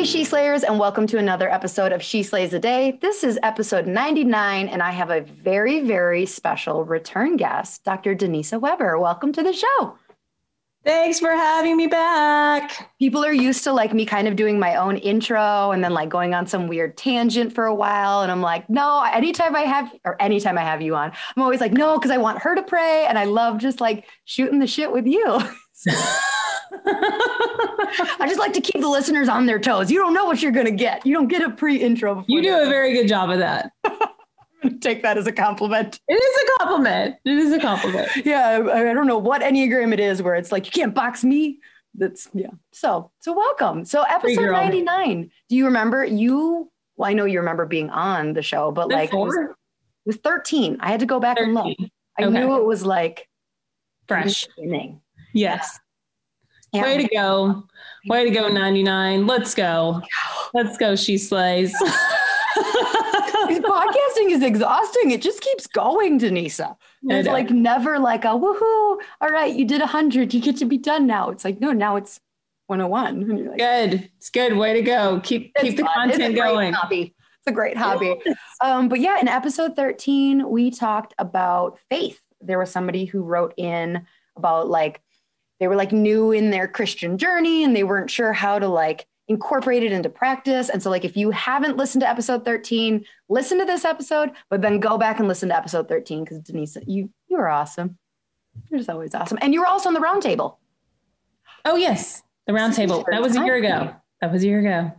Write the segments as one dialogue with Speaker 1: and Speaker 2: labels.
Speaker 1: Hey, She Slayers, and welcome to another episode of She Slays a Day. This is episode 99, and I have a very, very special return guest, Dr. Denisa Weber. Welcome to the show.
Speaker 2: Thanks for having me back.
Speaker 1: People are used to like me kind of doing my own intro and then like going on some weird tangent for a while. And I'm like, no, anytime I have, or anytime I have you on, I'm always like, no, because I want her to pray. And I love just like shooting the shit with you. I just like to keep the listeners on their toes. You don't know what you're going to get. You don't get a pre intro.
Speaker 2: You do a very good job of that.
Speaker 1: Take that as a compliment.
Speaker 2: It is a compliment. It is a compliment.
Speaker 1: yeah. I, I don't know what Enneagram it is where it's like, you can't box me. That's, yeah. So, so welcome. So, episode 99. Do you remember you? Well, I know you remember being on the show, but like, it was, it was, 13. I had to go back 13. and look. I okay. knew it was like
Speaker 2: fresh. Yes. Yeah. Way to go. Way to go, 99. Let's go. Let's go. She slays.
Speaker 1: podcasting is exhausting. It just keeps going, Denisa. It's like never like a woohoo. All right, you did 100. You get to be done now. It's like, no, now it's 101.
Speaker 2: Like, good. It's good. Way to go. Keep keep the fun. content going.
Speaker 1: Hobby. It's a great hobby. Um, but yeah, in episode 13, we talked about faith. There was somebody who wrote in about like they were like new in their Christian journey and they weren't sure how to like incorporate it into practice. And so, like, if you haven't listened to episode 13, listen to this episode, but then go back and listen to episode 13 because Denisa, you you are awesome. You're just always awesome. And you were also on the roundtable.
Speaker 2: Oh, yes. The roundtable. That was a year ago. That was a year ago.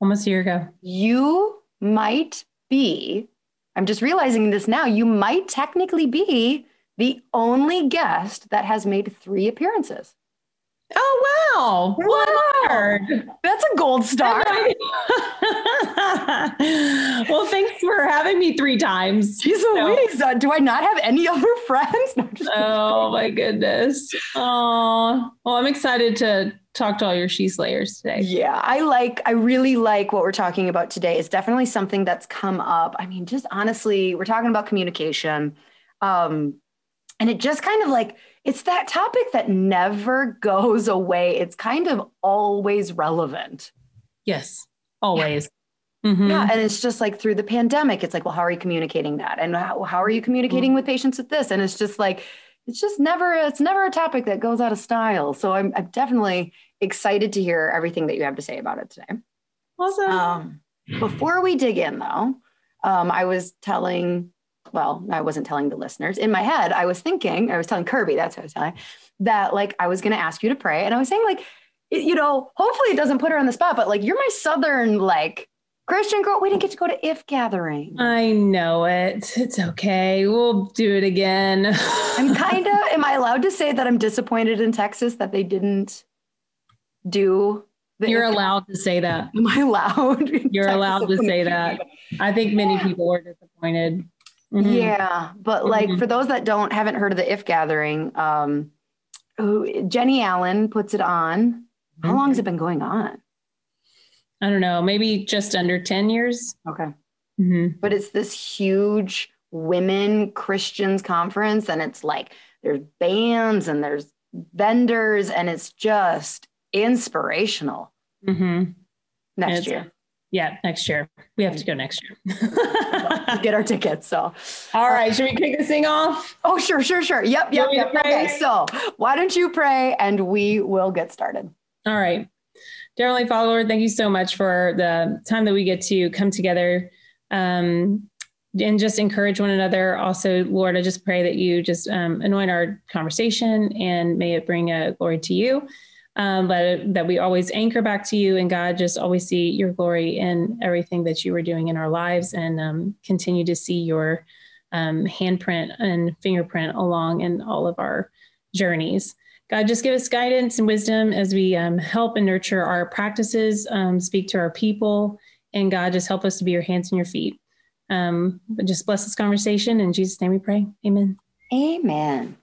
Speaker 2: Almost a year ago.
Speaker 1: You might be, I'm just realizing this now, you might technically be the only guest that has made three appearances.
Speaker 2: Oh wow!
Speaker 1: Wow, that's a gold star.
Speaker 2: well, thanks for having me three times.
Speaker 1: She's so. Do I not have any other friends? No,
Speaker 2: oh my goodness. Oh, well, I'm excited to talk to all your she slayers today.
Speaker 1: Yeah, I like. I really like what we're talking about today. It's definitely something that's come up. I mean, just honestly, we're talking about communication. Um, and it just kind of like, it's that topic that never goes away. It's kind of always relevant.
Speaker 2: Yes, always.
Speaker 1: Yeah. Mm-hmm. yeah. And it's just like through the pandemic, it's like, well, how are you communicating that? And how, how are you communicating mm-hmm. with patients with this? And it's just like, it's just never, it's never a topic that goes out of style. So I'm, I'm definitely excited to hear everything that you have to say about it today.
Speaker 2: Awesome. Um,
Speaker 1: before we dig in though, um, I was telling well, I wasn't telling the listeners. In my head, I was thinking, I was telling Kirby, that's what I was telling, that like I was going to ask you to pray. And I was saying, like, you know, hopefully it doesn't put her on the spot, but like you're my Southern, like, Christian girl, we didn't get to go to if gathering.
Speaker 2: I know it. It's okay. We'll do it again.
Speaker 1: I'm kind of, am I allowed to say that I'm disappointed in Texas that they didn't do
Speaker 2: You're allowed to say that.
Speaker 1: Am I allowed?
Speaker 2: You're allowed to say that. I think many people were disappointed.
Speaker 1: Mm-hmm. Yeah, but like mm-hmm. for those that don't haven't heard of the If Gathering, um, who, Jennie Allen puts it on. How mm-hmm. long has it been going on?
Speaker 2: I don't know, maybe just under ten years.
Speaker 1: Okay, mm-hmm. but it's this huge women Christians conference, and it's like there's bands and there's vendors, and it's just inspirational.
Speaker 2: Mm-hmm.
Speaker 1: Next it's, year,
Speaker 2: Yeah, next year. We have to go next year.
Speaker 1: Get our tickets. So,
Speaker 2: all right. Should we kick this thing off?
Speaker 1: Oh, sure, sure, sure. Yep, yep, yep. Okay. So, why don't you pray and we will get started?
Speaker 2: All right. Dear Follower, thank you so much for the time that we get to come together um, and just encourage one another. Also, Lord, I just pray that you just um, anoint our conversation and may it bring a glory to you. Um, but that we always anchor back to you and God, just always see your glory in everything that you are doing in our lives and um, continue to see your um, handprint and fingerprint along in all of our journeys. God, just give us guidance and wisdom as we um, help and nurture our practices, um, speak to our people, and God, just help us to be your hands and your feet. Um, but just bless this conversation. In Jesus' name we pray. Amen.
Speaker 1: Amen.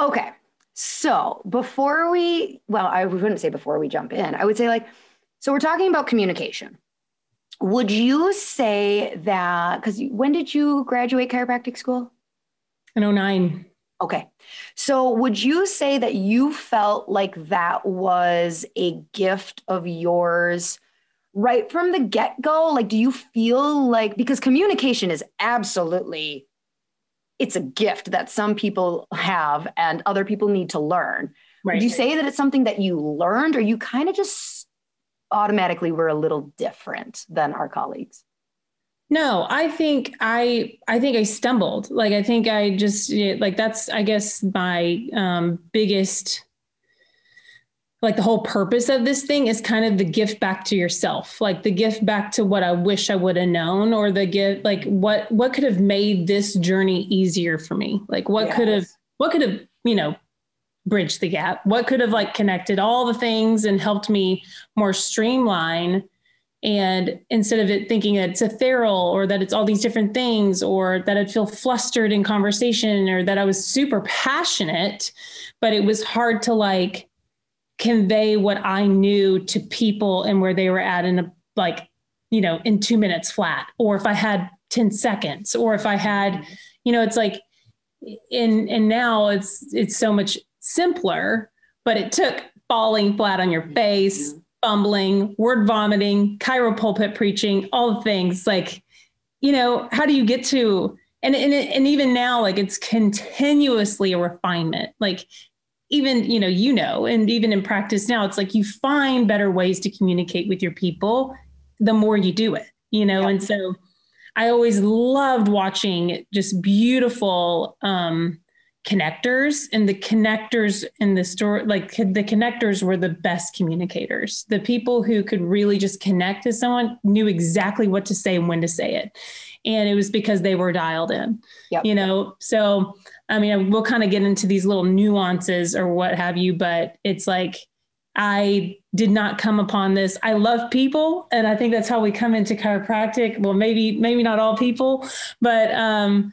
Speaker 1: Okay. So before we, well, I wouldn't say before we jump in, I would say like, so we're talking about communication. Would you say that, because when did you graduate chiropractic school?
Speaker 2: In 09.
Speaker 1: Okay. So would you say that you felt like that was a gift of yours right from the get go? Like, do you feel like, because communication is absolutely, it's a gift that some people have and other people need to learn. Right. Would you say that it's something that you learned or you kind of just automatically were a little different than our colleagues?
Speaker 2: No, I think I I think I stumbled. Like I think I just like that's I guess my um, biggest like the whole purpose of this thing is kind of the gift back to yourself like the gift back to what i wish i would have known or the gift like what what could have made this journey easier for me? Like what yes. could have what could have you know bridged the gap? What could have like connected all the things and helped me more streamline? And instead of it thinking that it's ethereal or that it's all these different things or that I'd feel flustered in conversation or that I was super passionate, but it was hard to like convey what I knew to people and where they were at in a like, you know, in two minutes flat, or if I had 10 seconds, or if I had, you know, it's like in and now it's it's so much simpler, but it took falling flat on your face mm-hmm. fumbling, word vomiting, chiro pulpit preaching, all the things. Like, you know, how do you get to and and and even now, like it's continuously a refinement. Like even you know you know and even in practice now it's like you find better ways to communicate with your people the more you do it you know? Yeah. and so i always loved watching just beautiful um connectors and the connectors in the store like the connectors were the best communicators. The people who could really just connect to someone knew exactly what to say and when to say it and it was because they were dialed in yep. you know so i mean we'll kind of get into these little nuances or what have you but it's like I did not come upon this. I love people, and I think that's how we come into chiropractic. Well, maybe maybe not all people, but um,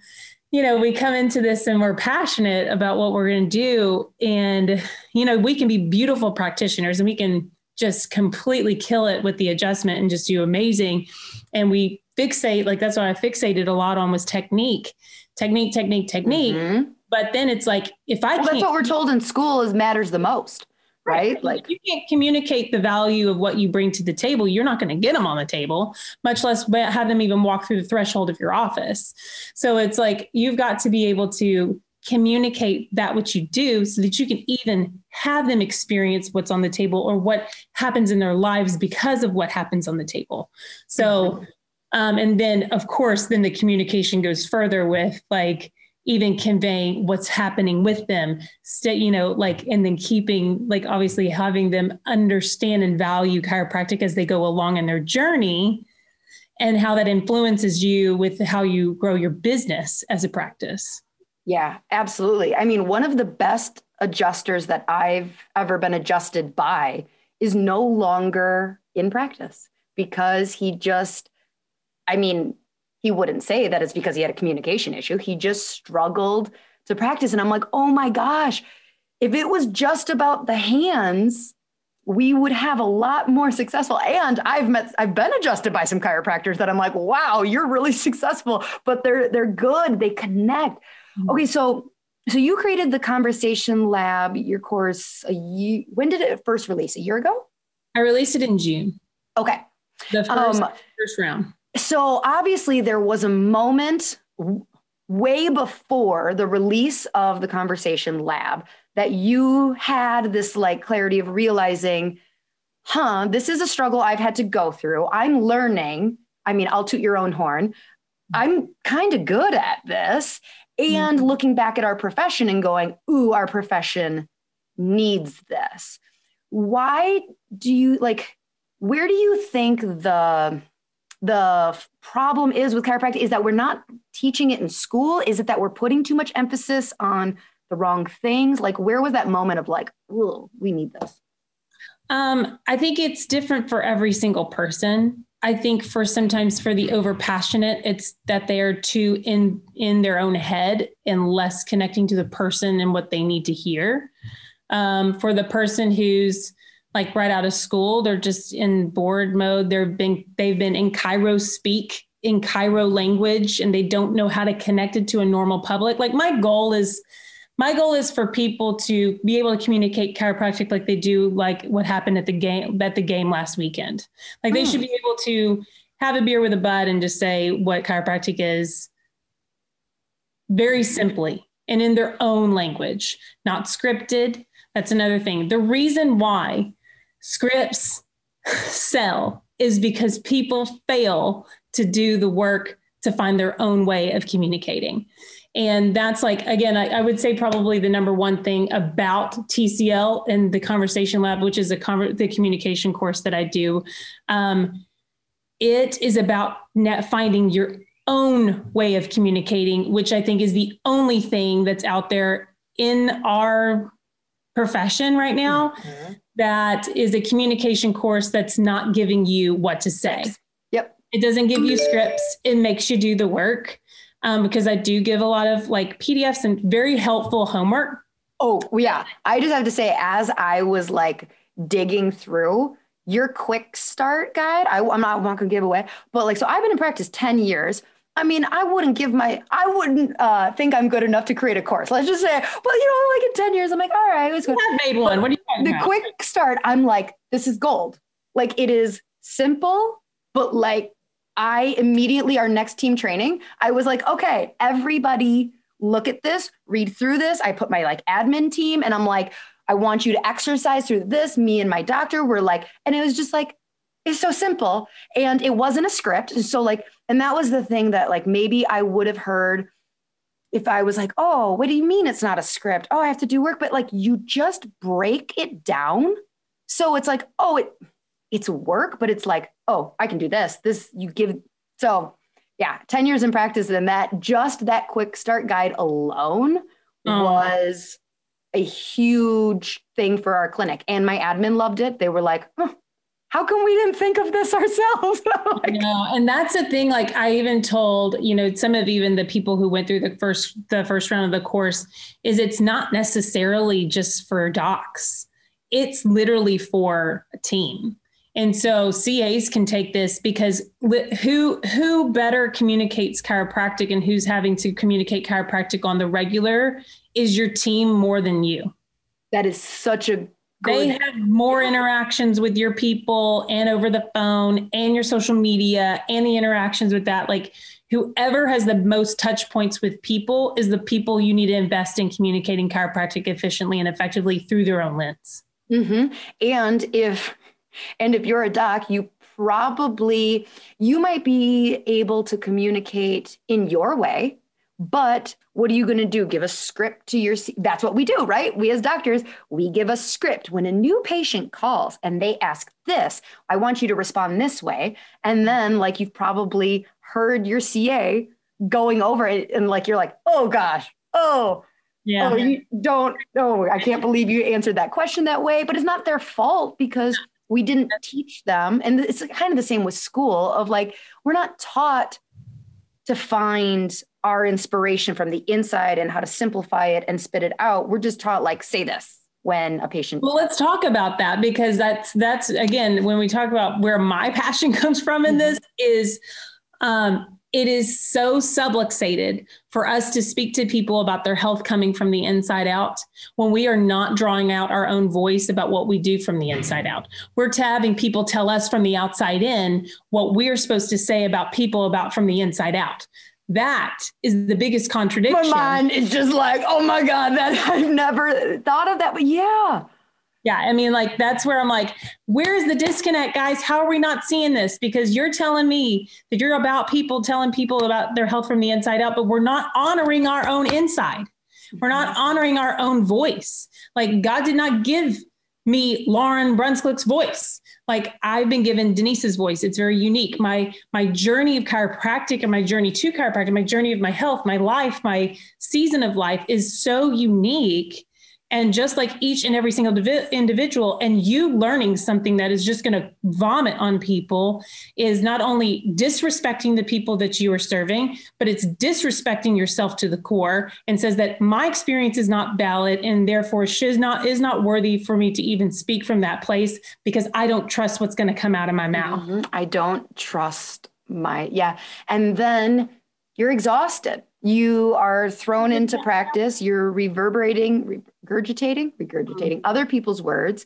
Speaker 2: you know, we come into this and we're passionate about what we're going to do. And, you know, we can be beautiful practitioners and we can just completely kill it with the adjustment and just do amazing. And we fixate, like that's what I fixated a lot on was technique, technique, technique, technique. Mm-hmm. But then it's like, if I
Speaker 1: well, that's what we're told in school is matters the most right?
Speaker 2: Like you can't communicate the value of what you bring to the table, you're not going to get them on the table, much less have them even walk through the threshold of your office. So it's like you've got to be able to communicate that what you do so that you can even have them experience what's on the table or what happens in their lives because of what happens on the table. So mm-hmm. Um, and then of course then the communication goes further with like even conveying what's happening with them stay you know like and then keeping like obviously having them understand and value chiropractic as they go along in their journey and how that influences you with how you grow your business as a practice.
Speaker 1: Yeah absolutely. I mean one of the best adjusters that i've ever been adjusted by is no longer in practice because he just i mean he wouldn't say that it's because he had a communication issue. He just struggled to practice. And I'm like, oh my gosh, if it was just about the hands, we would have a lot more successful. And I've met, I've been adjusted by some chiropractors that I'm like, wow, you're really successful, but they're they're good. They connect. Mm-hmm. Okay, so so you created the conversation lab, your course a year, when did it first release? A year ago?
Speaker 2: I released it in June.
Speaker 1: Okay.
Speaker 2: The first, um, first round.
Speaker 1: So obviously there was a moment way before the release of the conversation lab that you had this like clarity of realizing, huh, this is a struggle I've had to go through. I'm learning. I mean, I'll toot your own horn. I'm kind of good at this. And mm-hmm. looking back at our profession and going, ooh, our profession needs this. Why do you like, where do you think the the problem is with chiropractic is that we're not teaching it in school. Is it that we're putting too much emphasis on the wrong things? Like where was that moment of like oh we need this
Speaker 2: um, i think it's different for every single person. I think for sometimes for the over passionate it's that they are too in in their own head and less connecting to the person and what they need to hear. Um, for the person who's like right out of school. They're just in board mode. They've been they've been in chiro speak in chiro language and they don't know how to connect it to a normal public. Like my goal is my goal is for people to be able to communicate chiropractic like they do like what happened at the game at the game last weekend. Like they mm. should be able to have a beer with a bud and just say what chiropractic is very simply and in their own language, not scripted. That's another thing. The reason why scripts sell is because people fail to do the work to find their own way of communicating. And that's like, again, I, I, would say probably the number one thing about TCL and the Conversation Lab, which is a con- the communication course that I do. Um, it is about net finding your own way of communicating, which I think is the only thing that's out there in our profession right now mm-hmm that is a communication course that's not giving you what to say.
Speaker 1: Yep.
Speaker 2: It doesn't give you scripts. It makes you do the work. Um, because I do give a lot of like PDFs and very helpful homework.
Speaker 1: Oh, yeah. I just have to say, as I was like digging through your quick start guide, I, I'm not, I'm not going to give away, but like, so I've been in practice 10 years. I mean, I wouldn't give my, I wouldn't uh, think I'm good enough to create a course. Let's just say, well, you know, like in 10 years, I'm like, all right, it's good.
Speaker 2: I've made one. What are you talking
Speaker 1: The
Speaker 2: about?
Speaker 1: quick start, I'm like, this is gold. Like it is simple, but like I immediately, our next team training, I was like, okay, everybody look at this, read through this. I put my like admin team and I'm like, I want you to exercise through this. Me and my doctor were like, and it was just like, it's so simple. And it wasn't a script. and So like, and that was the thing that like maybe I would have heard if I was like, oh, what do you mean it's not a script? Oh, I have to do work. But like you just break it down. So it's like, oh, it it's work, but it's like, oh, I can do this. This you give so yeah, 10 years in practice, and that just that quick start guide alone oh. was a huge thing for our clinic. And my admin loved it. They were like, oh, how come we didn't think of this ourselves?
Speaker 2: like, no, and that's the thing. Like I even told, you know, some of even the people who went through the first the first round of the course is it's not necessarily just for docs. It's literally for a team. And so CAs can take this because who who better communicates chiropractic and who's having to communicate chiropractic on the regular is your team more than you.
Speaker 1: That is such a
Speaker 2: they have more interactions with your people and over the phone and your social media and the interactions with that. Like whoever has the most touch points with people is the people you need to invest in communicating chiropractic efficiently and effectively through their own lens.
Speaker 1: Mm-hmm. and if and if you're a doc you probably you might be able to communicate in your way but what are you going to do? Give a script to your, that's what we do, right? We as doctors, we give a script. When a new patient calls and they ask this, I want you to respond this way. And then, like, you've probably heard your CA going over it and, like, you're like, oh gosh, oh, yeah. Oh, you don't, oh, I can't believe you answered that question that way. But it's not their fault because we didn't teach them. And it's kind of the same with school of like, we're not taught to find our inspiration from the inside and how to simplify it and spit it out. We're just taught like say this when a patient
Speaker 2: Well, let's talk about that because that's that's again when we talk about where my passion comes from in mm-hmm. this is um it is so subluxated for us to speak to people about their health coming from the inside out when we are not drawing out our own voice about what we do from the inside out. We're having people tell us from the outside in what we're supposed to say about people about from the inside out. That is the biggest contradiction.
Speaker 1: My mind is just like, oh my God, that I've never thought of that. But yeah.
Speaker 2: Yeah, I mean, like that's where I'm like, where's the disconnect, guys? How are we not seeing this? Because you're telling me that you're about people telling people about their health from the inside out, but we're not honoring our own inside. We're not honoring our own voice. Like God did not give me Lauryn Brunswick's voice. Like I've been given Denisa's voice. It's very unique. My my journey of chiropractic and my journey to chiropractic, my journey of my health, my life, my season of life is so unique and just like each and every single individual and you learning something that is just going to vomit on people is not only disrespecting the people that you are serving but it's disrespecting yourself to the core and says that my experience is not valid and therefore is not is not worthy for me to even speak from that place because i don't trust what's going to come out of my mouth. Mm-hmm.
Speaker 1: i don't trust my yeah. And then you're exhausted you are thrown into practice. You're reverberating regurgitating regurgitating other people's words.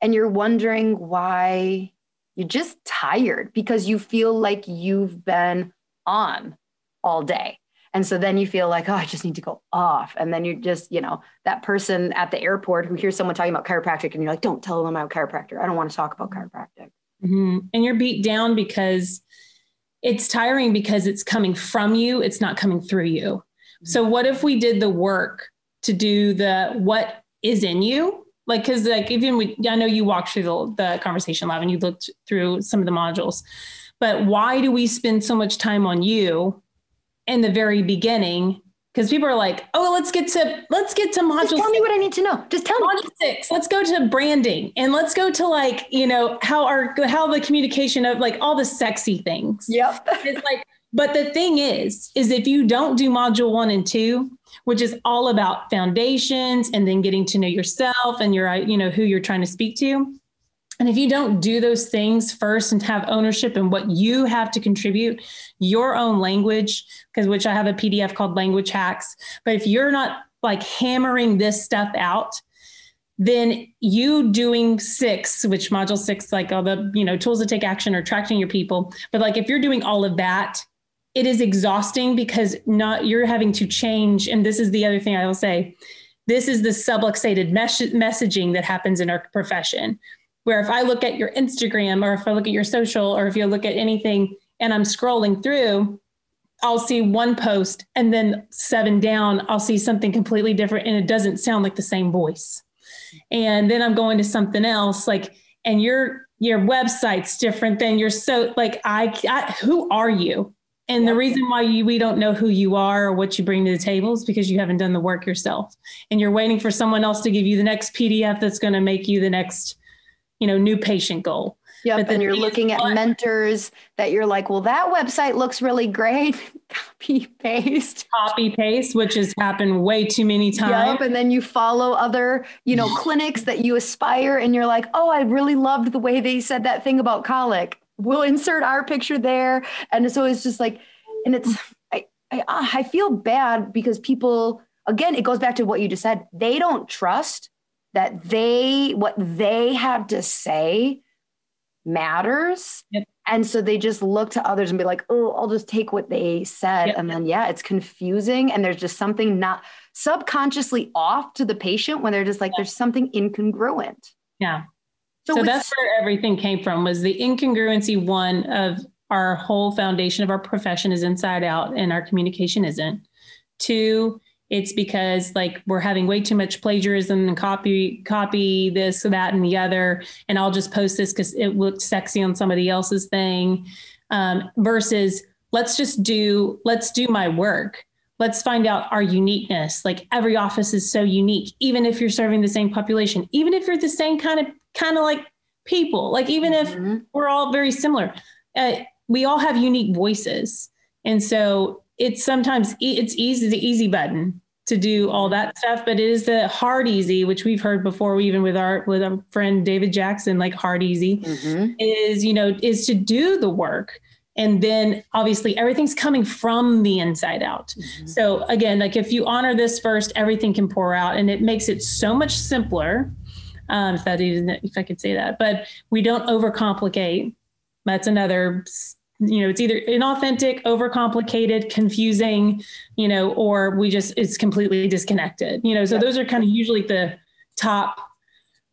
Speaker 1: And you're wondering why you're just tired because you feel like you've been on all day. And so then you feel like oh i just need to go off. And then you're just you know that person at the airport who hears someone talking about chiropractic and you're like don't tell them i'm a chiropractor. I don't want to talk about chiropractic.
Speaker 2: Mm-hmm. and you're beat down because it's tiring because it's coming from you, it's not coming through you. Mm-hmm. So what if we did the work to do the what is in you? Like, cause like even we, I know you walked through the, the conversation lab and you looked through some of the modules, but why do we spend so much time on you in the very beginning because people are like, oh, let's get to let's get to module. Just
Speaker 1: tell six. me what I need to know. Just tell
Speaker 2: module me. six. Let's go to branding and let's go to like you know how our how the communication of like all the sexy things.
Speaker 1: Yep.
Speaker 2: It's like, but the thing is, is if you don't do module one and two, which is all about foundations and then getting to know yourself and your you know who you're trying to speak to, and if you don't do those things first and have ownership in what you have to contribute, your own language, because which I have a PDF called Language Hacks. But if you're not like hammering this stuff out, then you doing six, which module six, like all the you know tools to take action or attracting your people. But like if you're doing all of that, it is exhausting because not you're having to change. And this is the other thing I will say. This is the subluxated mes- messaging that happens in our profession where if I look at your Instagram or if I look at your social or if you look at anything and I'm scrolling through, I'll see one post and then seven down, I'll see something completely different and it doesn't sound like the same voice. And then I'm going to something else like, and your your website's different than your so like I, I who are you? And the reason why you, we don't know who you are or what you bring to the table is because you haven't done the work yourself. And you're waiting for someone else to give you the next PDF that's going to make you the next you know, new patient goal.
Speaker 1: Yeah, but then you're looking at mentors that you're like, well, that website looks really great. Copy paste.
Speaker 2: Copy paste, which has happened way too many times. Yep.
Speaker 1: And then you follow other, you know, clinics that you aspire, and you're like, oh, I really loved the way they said that thing about colic. We'll insert our picture there. And so it's just like, and it's I I, I feel bad because people again, it goes back to what you just said. They don't trust that they what they have to say matters yep. and so they just look to others and be like oh i'll just take what they said yep. and then yeah it's confusing and there's just something not subconsciously off to the patient when they're just like yep. there's something incongruent
Speaker 2: yeah so, so that's where everything came from was the incongruency one of our whole foundation of our profession is inside out and our communication isn't two it's because like we're having way too much plagiarism and copy copy this that and the other and i'll just post this because it looks sexy on somebody else's thing um, versus let's just do let's do my work. Let's find out our uniqueness. Like every office is so unique even if you're serving the same population even if you're the same kind of kind of like people like even mm-hmm. if we're all very similar uh, we all have unique voices. And so it's sometimes it's easy the easy button to do all that stuff but it is the hard easy which we've heard before even with our with our friend david jackson like hard easy mm-hmm. is you know is to do the work and then obviously everything's coming from the inside out mm-hmm. so again like if you honor this first everything can pour out and it makes it so much simpler um, if that even if i could say that but we don't overcomplicate that's another you know it's either inauthentic overcomplicated confusing you know or we just it's completely disconnected you know so those are kind of usually the top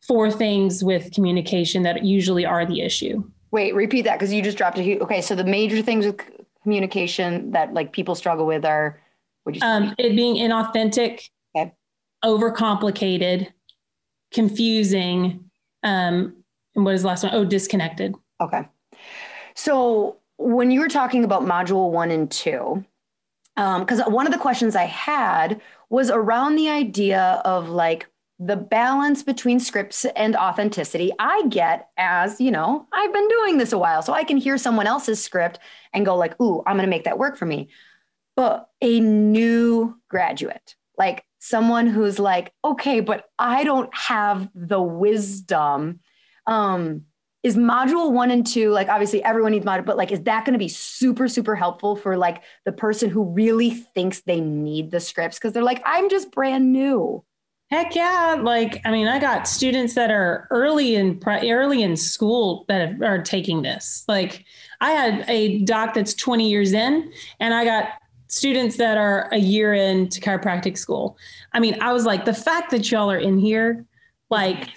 Speaker 2: four things with communication that usually are the issue.
Speaker 1: Wait repeat that because you just dropped a huge okay so the major things with communication that like people struggle with are
Speaker 2: um, it being inauthentic okay. overcomplicated confusing um, and what is the last one? Oh, disconnected.
Speaker 1: Okay. So when you were talking about module one and two, because um, one of the questions I had was around the idea of like the balance between scripts and authenticity. I get as, you know, I've been doing this a while, so I can hear someone else's script and go like, ooh, I'm going to make that work for me. But a new graduate, like someone who's like, okay, but I don't have the wisdom. Um, is module one and two like obviously everyone needs module but like is that going to be super super helpful for like the person who really thinks they need the scripts? Because they're like i'm just brand new.
Speaker 2: Heck yeah. Like i mean i got students that are early in early in school that are taking this. Like i had a doc that's 20 years in and i got students that are a year into chiropractic school. I mean i was like the fact that y'all are in here like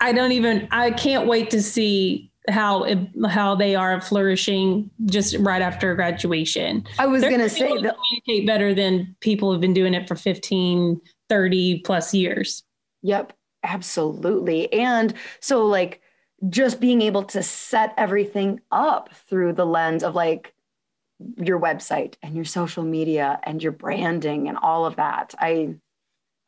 Speaker 2: I don't even I can't wait to see how how they are flourishing just right after graduation.
Speaker 1: I was going to say
Speaker 2: that communicate better than people who've been doing it for 15, 30 plus years.
Speaker 1: Yep, absolutely. And so like just being able to set everything up through the lens of like your website and your social media and your branding and all of that. I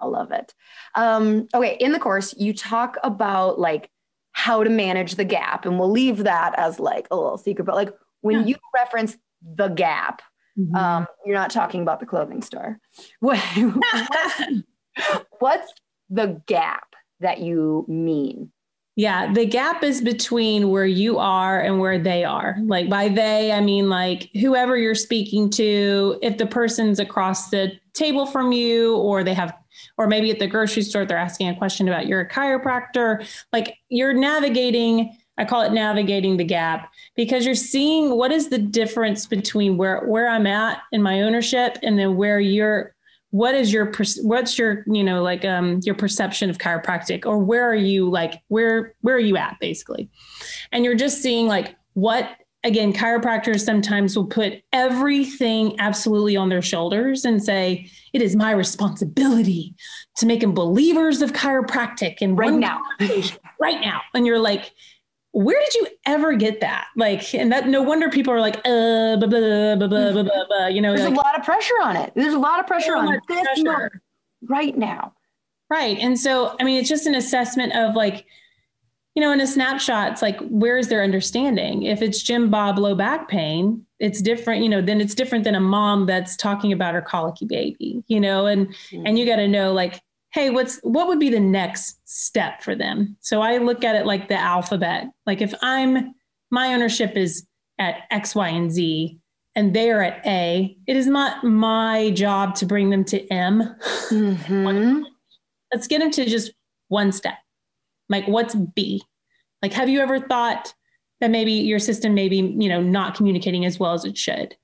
Speaker 1: I love it. Um, okay, in the course, you talk about like how to manage the gap, and we'll leave that as like a little secret. But like when yeah. you reference the gap, mm-hmm. um, you're not talking about the clothing store. what's the gap that you mean?
Speaker 2: Yeah, the gap is between where you are and where they are. Like by they, I mean like whoever you're speaking to, if the person's across the table from you or they have or maybe at the grocery store they're asking a question about you're a chiropractor. Like you're navigating i call it navigating the gap because you're seeing what is the difference between where where i'm at in my ownership and then where you're what is your what's your you know like um your perception of chiropractic or where are you like where where are you at basically? And you're just seeing like what again, chiropractors sometimes will put everything absolutely on their shoulders and say, it is my responsibility to make them believers of chiropractic and
Speaker 1: right now,
Speaker 2: right now. And you're like, where did you ever get that? Like, and that no wonder people are like, uh, blah, blah, blah, blah, blah, blah, blah. you know,
Speaker 1: there's
Speaker 2: like,
Speaker 1: a lot of pressure on it. There's a lot of pressure on this pressure. right now.
Speaker 2: Right. And so, I mean, it's just an assessment of like, you know, in a snapshot, it's like, where is their understanding? If it's Jim Bob low back pain, it's different, you know, then it's different than a mom that's talking about her colicky baby, you know, and mm-hmm. and you got to know like, hey, what's what would be the next step for them? So I look at it like the alphabet. Like if I'm my ownership is at X, Y, and Z, and they are at A, it is not my job to bring them to M. Mm-hmm. Let's get them to just one step like what's B? Like, have you ever thought that maybe your system may be, you know, not communicating as well as it should?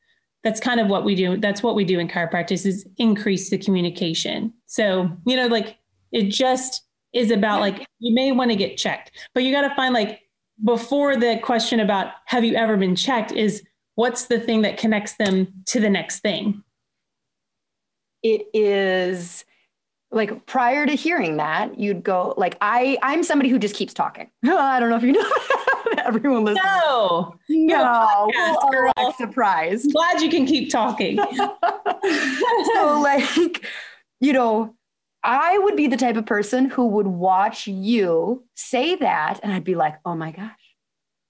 Speaker 2: That's kind of what we do. That's what we do in chiropractic is increase the communication. So, you know, like it just is about like you may want to get checked, but you got to find like before the question about have you ever been checked is what's the thing that connects them to the next thing?
Speaker 1: It is like prior to hearing that you'd go like i i'm somebody who just keps talking. I don't know if you know everyone listening
Speaker 2: no.
Speaker 1: No. podcast, like surprised.
Speaker 2: Glad you can keep talking.
Speaker 1: So like you know i would be the type of person who would watch you say that and i'd be like oh my gosh.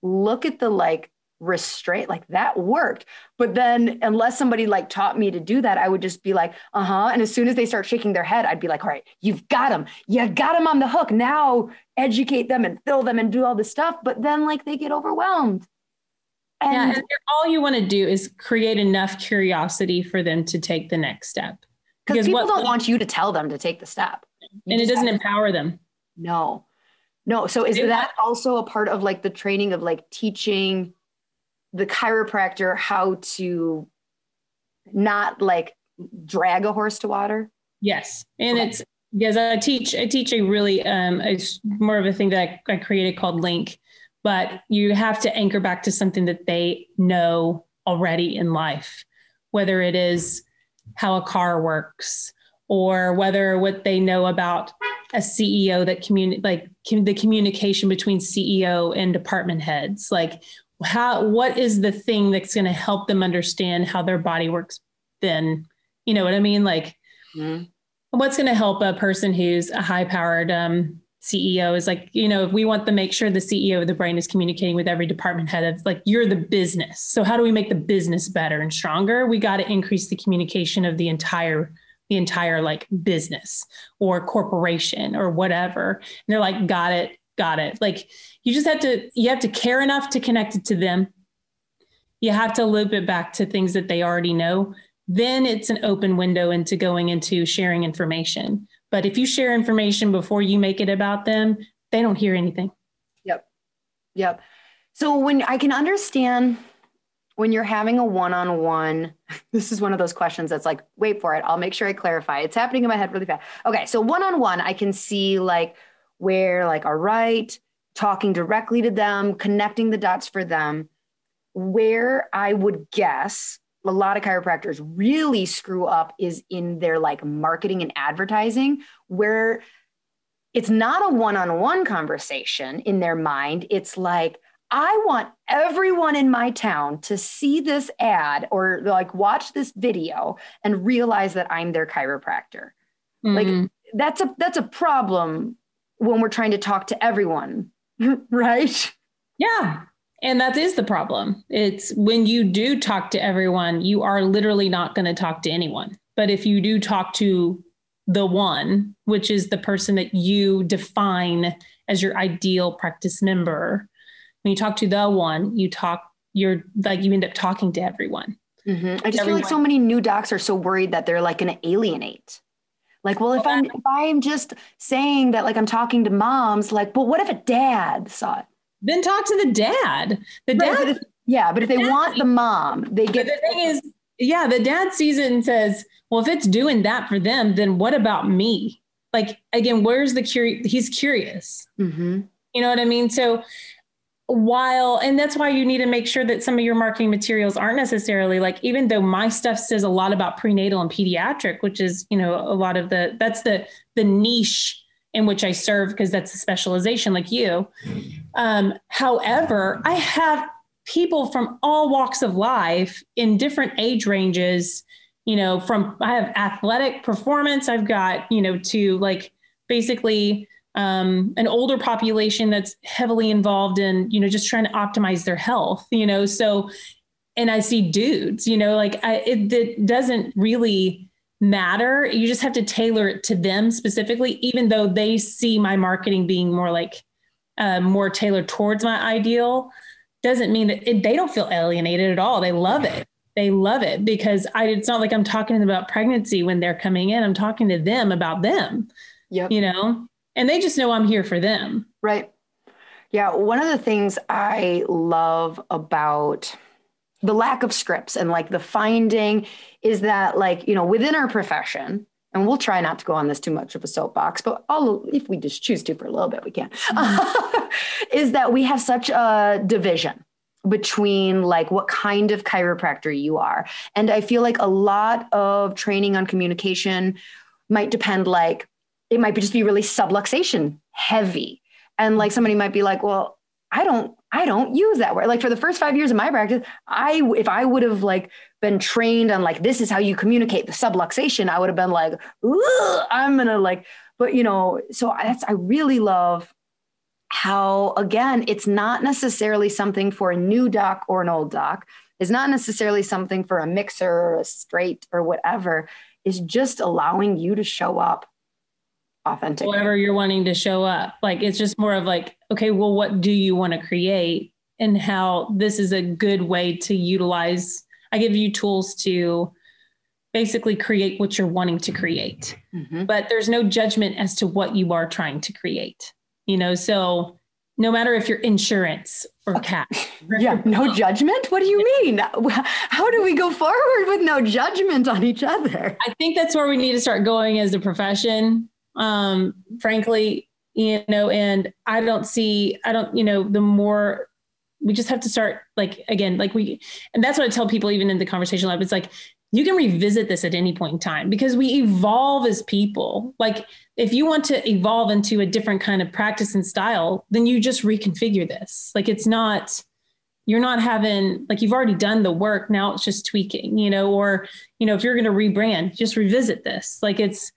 Speaker 1: Look at the like restraint like that worked but then unless somebody like taught me to do that i would just be like uh-huh and as soon as they start shaking their head i'd be like all right you've got them you got them on the hook now educate them and fill them and do all this stuff but then like they get overwhelmed
Speaker 2: And, yeah, and all you want to do is create enough curiosity for them to take the next step.
Speaker 1: Because people what, don't want you to tell them to take the step.
Speaker 2: You and it doesn't empower them.
Speaker 1: No. No. So is that also a part of like the training of like teaching the chiropractor how to not like drag a horse to water?
Speaker 2: Yes. And okay. it's because I teach I teach a really um it's more of a thing that I, I created called Link, but you have to anchor back to something that they know already in life, whether it is how a car works or whether what they know about a CEO that communi- like com- the communication between CEO and department heads like how what is the thing that's going to help them understand how their body works then? You know what i mean? Like mm-hmm. what's going to help a person who's a high powered um, ceo is like you know if we want to make sure the ceo of the brain is communicating with every department head of like you're the business. So how do we make the business better and stronger? We got to increase the communication of the entire the entire like business or corporation or whatever. And they're like got it got it. Like you just have to you have to care enough to connect it to them. You have to loop it back to things that they already know. Then it's an open window into going into sharing information. But if you share information before you make it about them they don't hear anything.
Speaker 1: Yep. Yep. So when i can understand when you're having a one-on-one this is one of those questions that's like wait for it. I'll make sure i clarify. It's happening in my head really fast. Okay. So one-on-one i can see like where like all right talking directly to them, connecting the dots for them. Where I would guess a lot of chiropractors really screw up is in their like marketing and advertising, where it's not a one on one conversation in their mind. It's like, I want everyone in my town to see this ad or like watch this video and realize that I'm their chiropractor. Mm-hmm. Like that's a that's a problem when we're trying to talk to everyone right?
Speaker 2: Yeah. And that is the problem. It's when you do talk to everyone, you are literally not going to talk to anyone. But if you do talk to the one, which is the person that you define as your ideal practice member, when you talk to the one, you talk, you're like, you end up talking to everyone.
Speaker 1: Mm-hmm. I just everyone. feel like so many new docs are so worried that they're like going to alienate. Like, well, if I'm if I'm just saying that like I'm talking to moms, like, but what if a dad saw it?
Speaker 2: Then talk to the dad. The right, dad,
Speaker 1: but if, yeah, but if they want the mom, they get.
Speaker 2: the thing is, yeah, the dad sees it and says, "Well, if it's doing that for them, then what about me?" Like again, where's the curious? He's curious. Mm-hmm. You know what I mean? So while and that's why you need to make sure that some of your marketing materials aren't necessarily like even though my stuff says a lot about prenatal and pediatric which is you know a lot of the that's the the niche in which i serve because that's a specialization like you. Um, however i have people from all walks of life in different age ranges you know from i have athletic performance i've got you know to like basically um, an older population that's heavily involved in you know just trying to optimize their health you know? So and i see dudes you know like I, it, it doesn't really matter. You just have to tailor it to them specifically even though they see my marketing being more like uh, more tailored towards my ideal doesn't mean that it, they don't feel alienated at all. They love it. They love it because I, it's not like i'm talking to them about pregnancy when they're coming in. I'm talking to them about them
Speaker 1: yep.
Speaker 2: you know and they just know I'm here for them.
Speaker 1: Right. Yeah. One of the things I love about the lack of scripts and like the finding is that, like, you know, within our profession, and we'll try not to go on this too much of a soapbox, but all if we just choose to for a little bit, we can. Mm-hmm. is that we have such a division between like what kind of chiropractor you are. And I feel like a lot of training on communication might depend like it might be just be really subluxation heavy. And like somebody might be like, well, I don't, I don't use that word. Like for the first five years of my practice, I, if I would have like been trained on like, this is how you communicate the subluxation, I would have been like, I'm going to like, but you know, so that's, I really love how, again, it's not necessarily something for a new doc or an old doc. It's not necessarily something for a mixer or a straight or whatever. It's just allowing you to show up authentic
Speaker 2: whatever you're wanting to show up like it's just more of like okay well what do you want to create and how this is a good way to utilize. I give you tools to basically create what you're wanting to create, mm-hmm. but there's no judgment as to what you are trying to create. You know, so no matter if you're insurance or cash.
Speaker 1: yeah, no judgment? What do you mean? How do we go forward with no judgment on each other?
Speaker 2: I think that's where we need to start going as a profession. Um, frankly, you know, and I don't see, I don't, you know, the more we just have to start like again, like we, and that's what I tell people even in the conversation lab. It's like you can revisit this at any point in time because we evolve as people. Like if you want to evolve into a different kind of practice and style, then you just reconfigure this. Like it's not you're not having like you've already done the work now it's just tweaking you know or you know if you're going to rebrand just revisit this like it's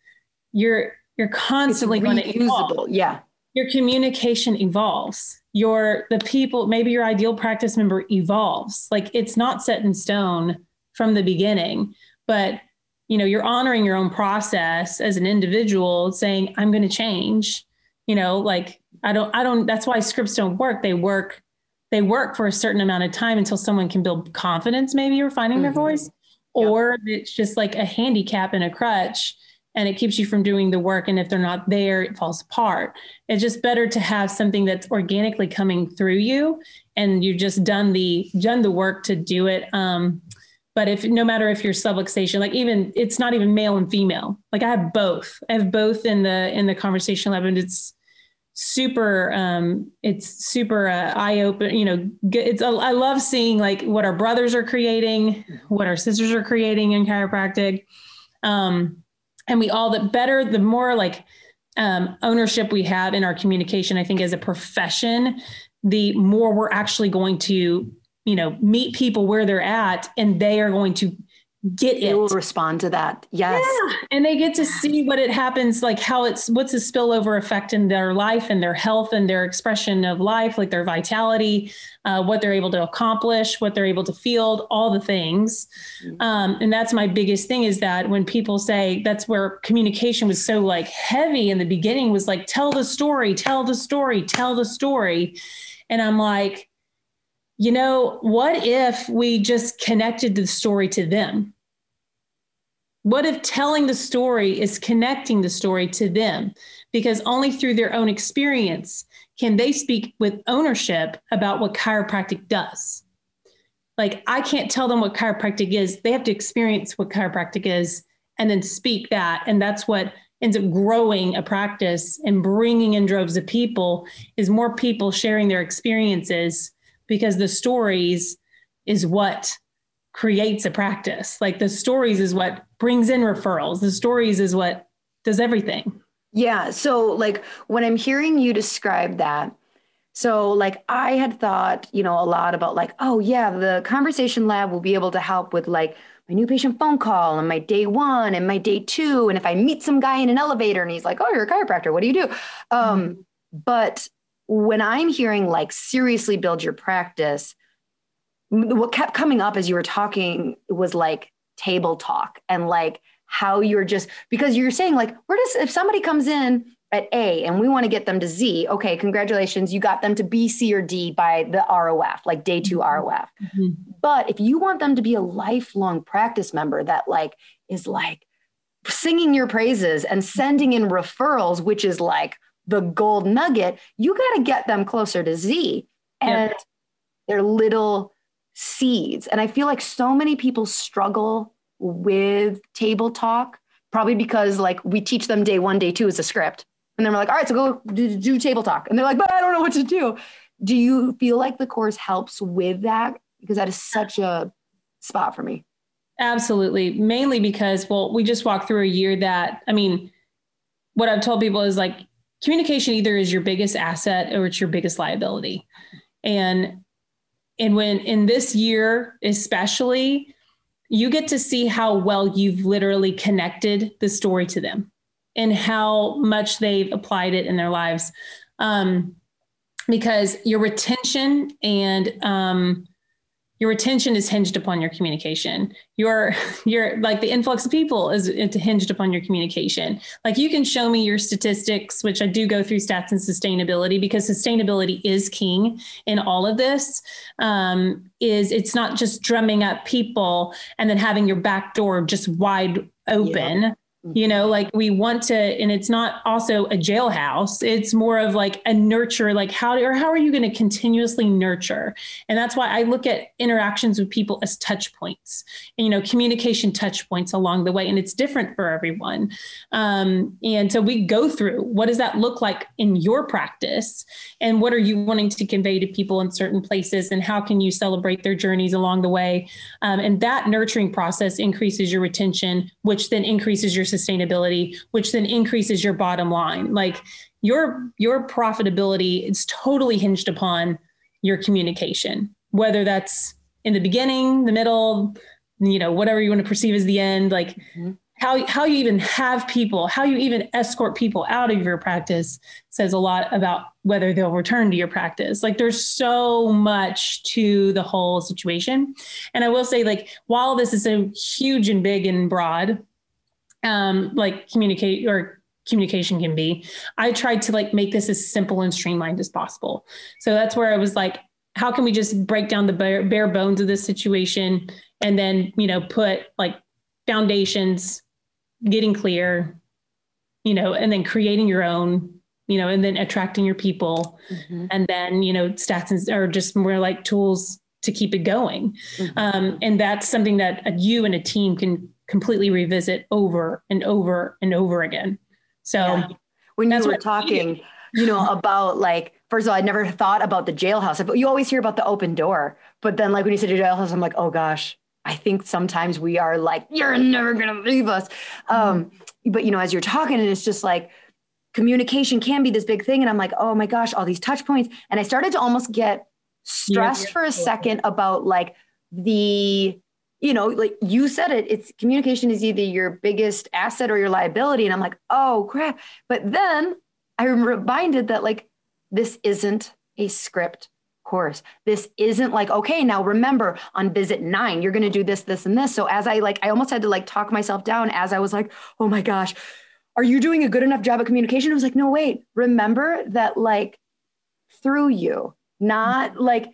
Speaker 2: you're you're constantly going to evolve
Speaker 1: yeah.
Speaker 2: Your communication evolves. Your the people maybe your ideal practice member evolves. Like it's not set in stone from the beginning but you know you're honoring your own process as an individual saying i'm going to change. You know like i don't i don't that's why scripts don't work. They work they work for a certain amount of time until someone can build confidence maybe or finding mm-hmm. their voice or it's just like a handicap and a crutch and it keeps you from doing the work and if they're not there it falls apart. It's just better to have something that's organically coming through you and you've just done the done the work to do it um, but if no matter if you're subluxation like even it's not even male and female. Like i have both. I have both in the in the conversation lab and it's super um it's super uh, eye open you know it's i love seeing like what our brothers are creating what our sisters are creating in chiropractic. Um and we all the better the more like um, ownership we have in our communication i think as a profession the more we're actually going to you know, meet people where they're at and they are going to get
Speaker 1: they
Speaker 2: it.
Speaker 1: will respond to that. Yes.
Speaker 2: Yeah. And they get to see what it happens, like how it's what's the spillover effect in their life and their health and their expression of life, like their vitality, uh, what they're able to accomplish, what they're able to field, all the things. Mm-hmm. Um, and that's my biggest thing is that when people say that's where communication was so like heavy in the beginning was like, tell the story, tell the story, tell the story. And I'm like, you know, what if we just connected the story to them? What if telling the story is connecting the story to them? Because only through their own experience can they speak with ownership about what chiropractic does. Like, I can't tell them what chiropractic is. They have to experience what chiropractic is and then speak that. And that's what ends up growing a practice and bringing in droves of people is more people sharing their experiences because the stories is what creates a practice. Like the stories is what brings in referrals. The stories is what does everything.
Speaker 1: Yeah. So, like, when I'm hearing you describe that, so like I had thought, you know, a lot about like, oh, yeah, the conversation lab will be able to help with like my new patient phone call and my day one and my day two. And if I meet some guy in an elevator and he's like, oh, you're a chiropractor, what do you do? Um, mm-hmm. But when I'm hearing like seriously build your practice, what kept coming up as you were talking was like table talk and like how you're just because you're saying like where does if somebody comes in at A and we want to get them to Z, okay, congratulations, you got them to B, C, or D by the ROF, like day 2 mm-hmm. ROF. Mm-hmm. But if you want them to be a lifelong practice member that like is like singing your praises and sending in referrals, which is like the gold nugget, you got to get them closer to Z. And they're little seeds. And I feel like so many people struggle with table talk, probably because like we teach them day one, day two is a script. And then we're like, all right, so go do, do table talk. And they're like, but I don't know what to do. Do you feel like the course helps with that? Because that is such a spot for me.
Speaker 2: Absolutely. Mainly because, well, we just walked through a year that, I mean, what I've told people is like, communication either is your biggest asset or it's your biggest liability. And and when in this year especially you get to see how well you've literally connected the story to them and how much they've applied it in their lives um, because your retention and um, your retention is hinged upon your communication. Your your like the influx of people is hinged upon your communication. Like you can show me your statistics which i do go through stats and sustainability because sustainability is king in all of this um, is it's not just drumming up people and then having your back door just wide open. yeah you know like we want to and it's not also a jailhouse. It's more of like a nurture like how or how are you going to continuously nurture? And that's why i look at interactions with people as touch points and, you know communication touch points along the way and it's different for everyone. Um, and so we go through what does that look like in your practice? And what are you wanting to convey to people in certain places and how can you celebrate their journeys along the way? Um, and that nurturing process increases your retention which then increases your sustainability, which then increases your bottom line. Like your your profitability is totally hinged upon your communication, whether that's in the beginning, the middle, you know, whatever you want to perceive as the end, like mm-hmm. how how you even have people, how you even escort people out of your practice says a lot about whether they'll return to your practice. Like there's so much to the whole situation. And I will say like while this is so huge and big and broad, um, like communicate or communication can be. I tried to like make this as simple and streamlined as possible. So that's where I was like, how can we just break down the bare, bare bones of this situation and then, you know, put like foundations, getting clear, you know, and then creating your own, you know, and then attracting your people. Mm-hmm. And then, you know, stats and, are just more like tools to keep it going. Mm-hmm. Um, and that's something that you and a team can completely revisit over and over and over again. So yeah.
Speaker 1: when you were talking, you know, about like, first of all, I'd never thought about the jailhouse. But you always hear about the open door. But then like when you said your jailhouse, I'm like, oh gosh, I think sometimes we are like, you're never gonna leave us. Mm-hmm. Um, but you know, as you're talking, and it's just like communication can be this big thing. And I'm like, oh my gosh, all these touch points. And I started to almost get stressed yeah, for a second about like the you know, like you said it, it's communication is either your biggest asset or your liability. And I'm like, oh crap. But then I'm reminded that like this isn't a script course. This isn't like, okay, now remember on visit nine, you're gonna do this, this, and this. So as I like, I almost had to like talk myself down as I was like, oh my gosh, are you doing a good enough job of communication? I was like, no, wait, remember that like through you, not like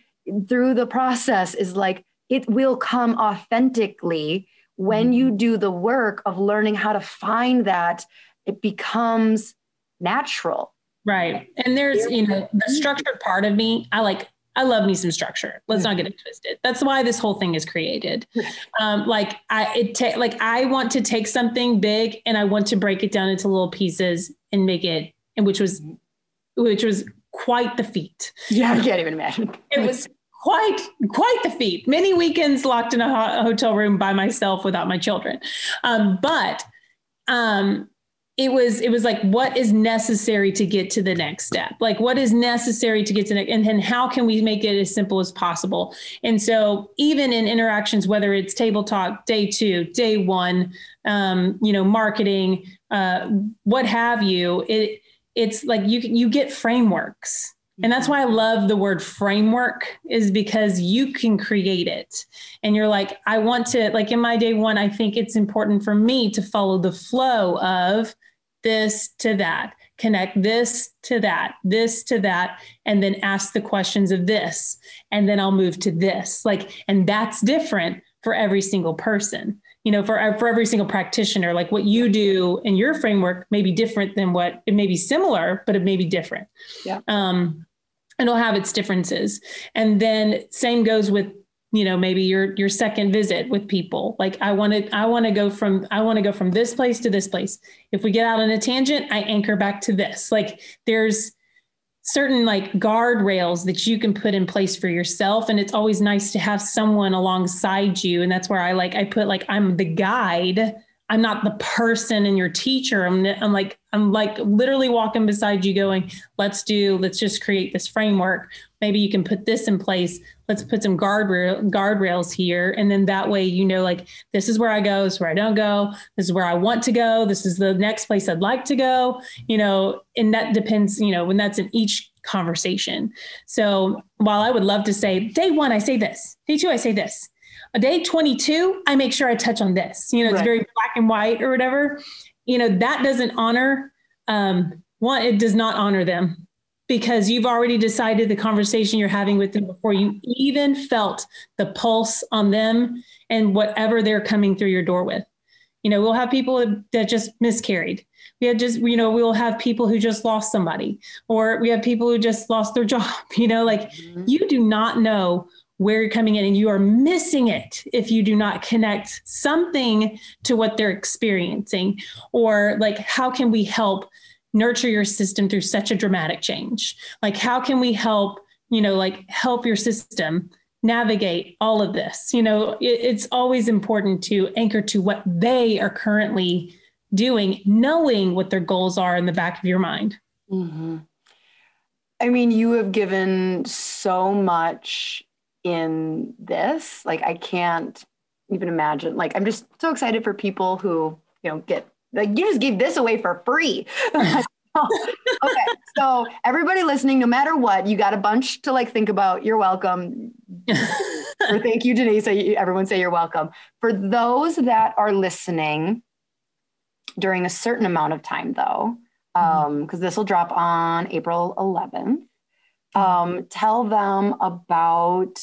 Speaker 1: through the process is like it will come authentically when you mm-hmm. do the work of learning how to find that it becomes natural.
Speaker 2: Right. And there's you know the structured part of me i like i love me some structure. Let's not get it twisted. That's why this whole thing is created. Um, like i it ta- like i want to take something big and i want to break it down into little pieces and make it and which was which was quite the feat.
Speaker 1: Yeah i can't even imagine.
Speaker 2: It was quite quite the feat. Many weekends locked in a, ho- a hotel room by myself without my children, um, but um, it was it was like what is necessary to get to the next step? Like what is necessary to get to the next and then how can we make it as simple as possible? And so even in interactions whether it's table talk day two day one um, you know marketing uh, what have you it it's like you you get frameworks and that's why I love the word framework, is because you can create it. And you're like, I want to, like in my day one, I think it's important for me to follow the flow of this to that, connect this to that, this to that, and then ask the questions of this. And then I'll move to this. Like, and that's different for every single person you know for for every single practitioner like what you do in your framework may be different than what it may be similar but it may be different
Speaker 1: yeah um
Speaker 2: it'll have its differences. And then same goes with you know maybe your your second visit with people. Like i want to i want to go from i want to go from this place to this place. If we get out on a tangent i anchor back to this. Like there's certain like guardrails that you can put in place for yourself. And it's always nice to have someone alongside you. And that's where i like i put like i'm the guide. I'm not the person and your teacher. I'm, I'm like, I'm like literally walking beside you going, let's do, let's just create this framework. Maybe you can put this in place. Let's put some guardrail guardrails here. And then that way, you know, like this is where I go, this is where I don't go. This is where I want to go. This is the next place I'd like to go, you know, and that depends, you know, when that's in each conversation. So while I would love to say, day one, I say this, day two, I say this, a day 22, I make sure I touch on this. You know, it's right. very black and white or whatever. You know, that doesn't honor, um, one, it does not honor them because you've already decided the conversation you're having with them before you even felt the pulse on them and whatever they're coming through your door with. You know, we'll have people that just miscarried. We have just, you know, we'll have people who just lost somebody, or we have people who just lost their job. You know, like mm-hmm. you do not know where you're coming in and you are missing it if you do not connect something to what they're experiencing or like how can we help nurture your system through such a dramatic change? Like how can we help you know like help your system navigate all of this? You know it, it's always important to anchor to what they are currently doing knowing what their goals are in the back of your mind. Mm-hmm.
Speaker 1: i mean you have given so much in this like i can't even imagine like i'm just so excited for people who you know get like you just gave this away for free. okay, so everybody listening, no matter what, you got a bunch to like think about. You're welcome. or thank you, Denisa. Everyone say you're welcome. For those that are listening during a certain amount of time, though, because um, mm-hmm. this will drop on April 11th. Um, tell them about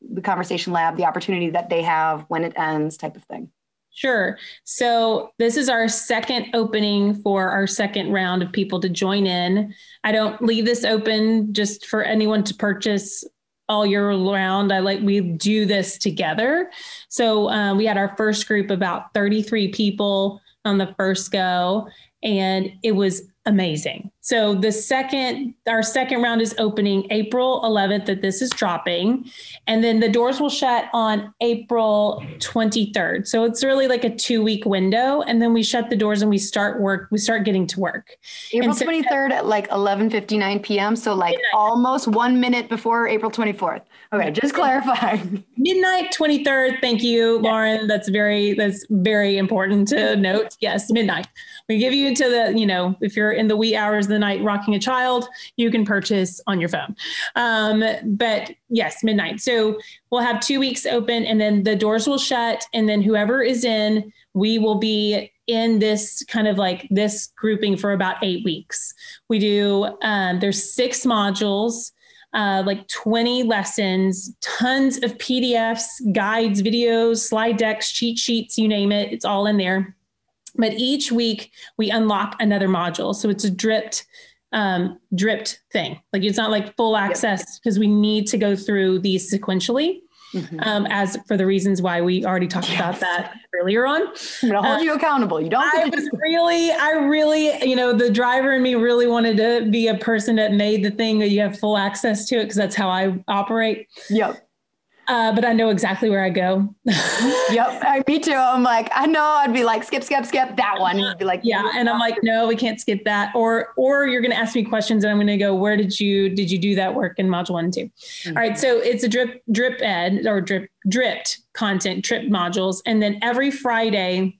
Speaker 1: the conversation lab, the opportunity that they have when it ends, type of thing.
Speaker 2: Sure. So this is our second opening for our second round of people to join in. I don't leave this open just for anyone to purchase all year round. I like we do this together. So um, we had our first group about 33 people on the first go, and it was amazing. So the second, our second round is opening April 11th that this is dropping. And then the doors will shut on April 23rd. So it's really like a two week window. And then we shut the doors and we start work, we start getting to work.
Speaker 1: April so, 23rd at like 11.59 p.m. So like midnight. almost one minute before April 24th. Okay, just clarifying.
Speaker 2: Midnight 23rd. Thank you, yes. Lauryn. That's very, that's very important to note. Yes, midnight. We give you to the, you know, if you're in the wee hours of the night rocking a child, you can purchase on your phone. Um, but yes, midnight. So we'll have two weeks open and then the doors will shut. And then whoever is in, we will be in this kind of like this grouping for about eight weeks. We do, um, there's six modules. Uh, like 20 lessons, tons of PDFs, guides, videos, slide decks, cheat sheets, you name it, it's all in there. But each week we unlock another module. So it's a dripped um, dripped thing. Like it's not like full access because we need to go through these sequentially. Mm-hmm. Um, as for the reasons why we already talked yes. about that earlier on.
Speaker 1: I'm gonna hold uh, you accountable. You don't.
Speaker 2: I was really, I really, you know, the driver in me really wanted to be a person that made the thing that you have full access to it because that's how I operate.
Speaker 1: Yep.
Speaker 2: Uh, but I know exactly where I go.
Speaker 1: yep, I, me too. I'm like, I know. I'd be like, skip, skip, skip that one. You'd be like,
Speaker 2: yeah, and I'm like, no, we can't skip that. Or, or you're going to ask me questions, and I'm going to go, where did you did you do that work in module one and 2 mm-hmm. All right, so it's a drip drip ed or drip dripped content trip modules, and then every Friday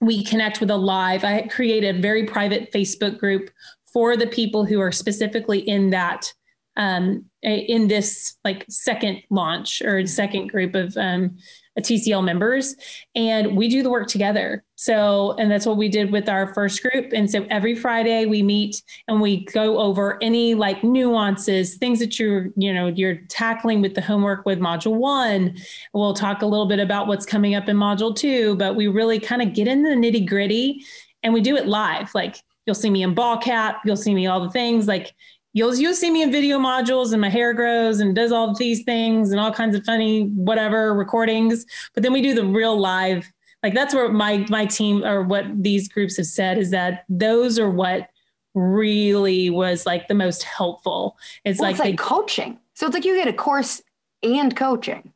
Speaker 2: we connect with a live. I create a very private Facebook group for the people who are specifically in that um, in this like second launch or second group of um, TCL members, and we do the work together. So, and that's what we did with our first group. And so every Friday we meet and we go over any like nuances, things that you're, you know, you're tackling with the homework with module one. We'll talk a little bit about what's coming up in module two, but we really kind of get in the nitty gritty and we do it live. Like you'll see me in ball cap, you'll see me all the things like you'll you'll see me in video modules and my hair grows and does all these things and all kinds of funny whatever recordings but then we do the real live. Like that's where my my team or what these groups have said is that those are what really was like the most helpful.
Speaker 1: It's well, like, it's like they, coaching. So it's like you get a course and coaching.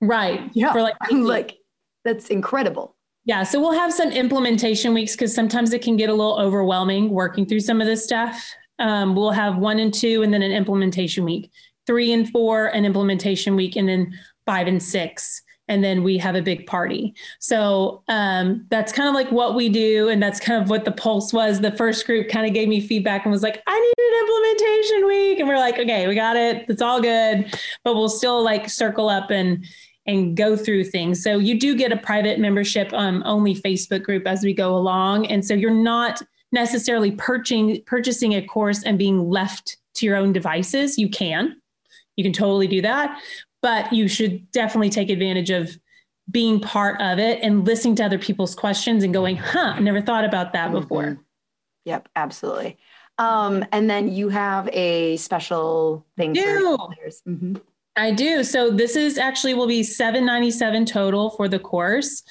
Speaker 2: Right.
Speaker 1: Yeah. For like like that's incredible.
Speaker 2: Yeah, so we'll have some implementation weeks because sometimes it can get a little overwhelming working through some of this stuff. Um, we'll have one and two, and then an implementation week. Three and four, an implementation week, and then five and six and then we have a big party. So um, that's kind of like what we do. And that's kind of what the pulse was. The first group kind of gave me feedback and was like, I need an implementation week. And we're like, okay, we got it. It's all good. But we'll still like circle up and and go through things. So you do get a private membership um, only Facebook group as we go along. And so you're not necessarily purchasing purchasing a course and being left to your own devices. You can. You can totally do that but you should definitely take advantage of being part of it and listening to other people's questions and going, huh, I never thought about that mm-hmm. before.
Speaker 1: Yep, absolutely. Um, and then you have a special thing
Speaker 2: for players. Mm-hmm. I do. So this is actually will be 797 total for the course.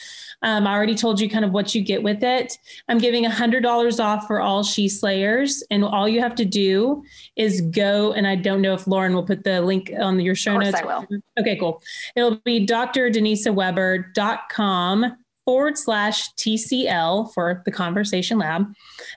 Speaker 2: Um, I already told you kind of what you get with it. I'm giving $100 off for all She Slayers. And all you have to do is go, and I don't know if Lauryn will put the link on your show notes.
Speaker 1: I will.
Speaker 2: Okay, cool. It'll be drdenisaweber.com forward slash TCL for the Conversation Lab.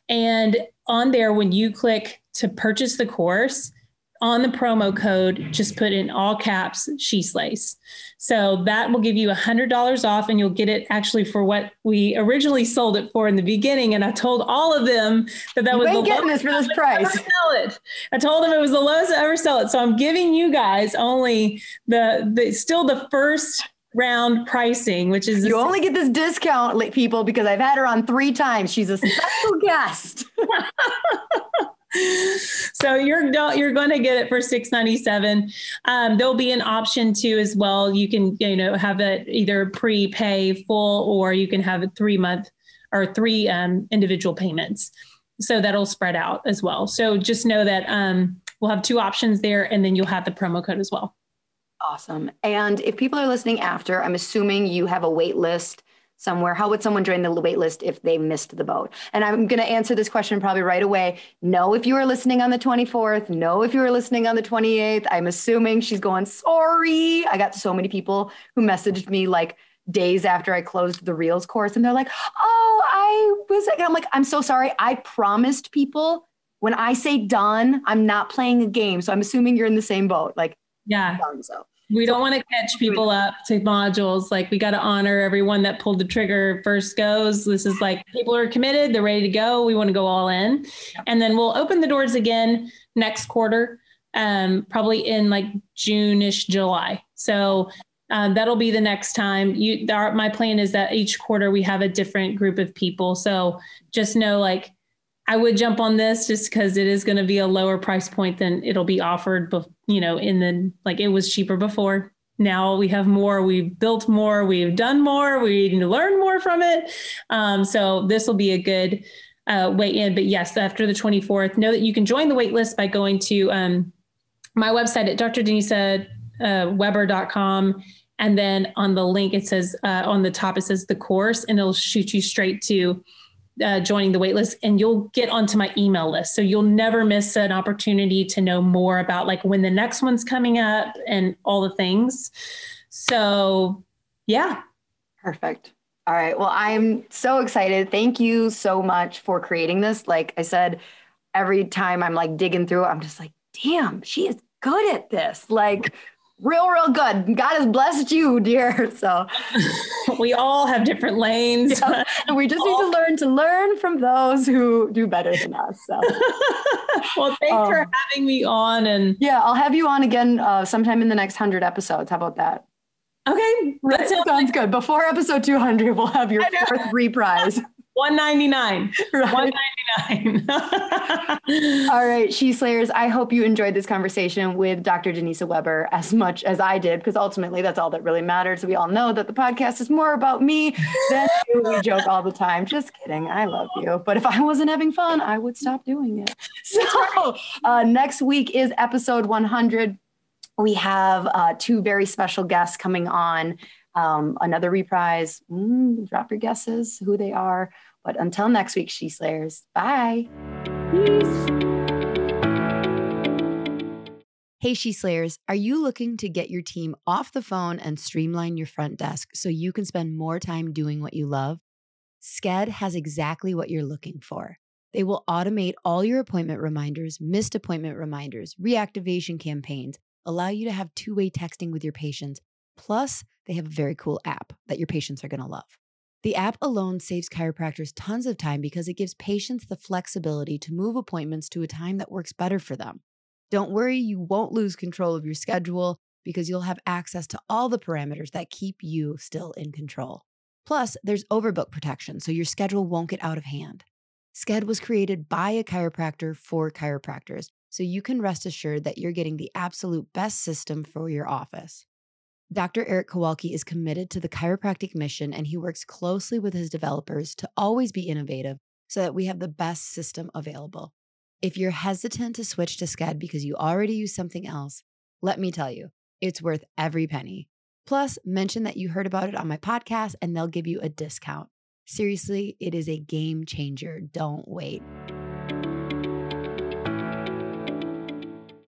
Speaker 2: And on there, when you click to purchase the course, on the promo code, just put in all caps, she slays. So that will give you a hundred dollars off and you'll get it actually for what we originally sold it for in the beginning. And I told all of them that that
Speaker 1: you
Speaker 2: was
Speaker 1: the getting this for this price.
Speaker 2: Sell it. I told them it was the lowest I ever sell it. So I'm giving you guys only the, the still the first round pricing, which is
Speaker 1: you only get this discount, people, because I've had her on three times. She's a special guest.
Speaker 2: so you're you're going to get it for 697 um, there'll be an option too as well. You can you know have it either prepay full or you can have a three month or three um, individual payments. So that'll spread out as well. So just know that um, we'll have two options there and then you'll have the promo code as well.
Speaker 1: Awesome. And if people are listening after i'm assuming you have a wait list somewhere? How would someone join the wait list if they missed the boat? And I'm going to answer this question probably right away. No, if you were listening on the 24th. No, if you were listening on the 28th. I'm assuming she's going, sorry. I got so many people who messaged me like days after I closed the Reels course and they're like, oh, I was, I'm like, I'm so sorry. I promised people when I say done, I'm not playing a game. So I'm assuming you're in the same boat. Like,
Speaker 2: yeah. So we don't want to catch people up to modules. Like we got to honor everyone that pulled the trigger first goes. This is like people are committed, they're ready to go. We want to go all in. And then we'll open the doors again next quarter, um, probably in like June-ish, July. So um, that'll be the next time. You, our, my plan is that each quarter we have a different group of people. So just know like I would jump on this just because it is going to be a lower price point than it'll be offered, but you know, in the like it was cheaper before. Now we have more, we've built more, we've done more, we need to learn more from it. Um, so this will be a good uh, way in. But yes, after the 24th, know that you can join the wait list by going to um, my website at drdenisaweber.com. Uh, and then on the link, it says uh, on the top, it says the course, and it'll shoot you straight to uh, joining the waitlist and you'll get onto my email list. So you'll never miss an opportunity to know more about like when the next one's coming up and all the things. So, yeah.
Speaker 1: Perfect. All right. Well, I'm so excited. Thank you so much for creating this. Like I said, every time I'm like digging through, I'm just like, damn, she is good at this. Like, real, real good. God has blessed you, dear. So
Speaker 2: we all have different lanes.
Speaker 1: Yeah. And we just need to learn to learn from those who do better than us. So
Speaker 2: well, thanks um, for having me on. And
Speaker 1: yeah, I'll have you on again uh, sometime in the next hundred episodes. How about that?
Speaker 2: Okay.
Speaker 1: That sounds, sounds good. Before episode 200, we'll have your fourth reprise.
Speaker 2: 199 right. 199
Speaker 1: all right she slayers i hope you enjoyed this conversation with dr denisa weber as much as i did because ultimately that's all that really matters we all know that the podcast is more about me than you. We joke all the time. Just kidding. I love you. But if i wasn't having fun i would stop doing it. So uh, next week is episode 100 we have uh, two very special guests coming on. Um, another reprise. Mm, drop your guesses who they are. But until next week, She Slayers, bye. Peace. Hey, She Slayers, are you looking to get your team off the phone and streamline your front desk so you can spend more time doing what you love? Sked has exactly what you're looking for. They will automate all your appointment reminders, missed appointment reminders, reactivation campaigns, allow you to have two way texting with your patients Plus, they have a very cool app that your patients are going to love. The app alone saves chiropractors tons of time because it gives patients the flexibility to move appointments to a time that works better for them. Don't worry, you won't lose control of your schedule because you'll have access to all the parameters that keep you still in control. Plus, there's overbook protection, so your schedule won't get out of hand. Sked was created by a chiropractor for chiropractors, so you can rest assured that you're getting the absolute best system for your office. Dr. Eric Kowalke is committed to the chiropractic mission and he works closely with his developers to always be innovative so that we have the best system available. If you're hesitant to switch to Sked because you already use something else, let me tell you, it's worth every penny. Plus, mention that you heard about it on my podcast and they'll give you a discount. Seriously, it is a game changer. Don't wait.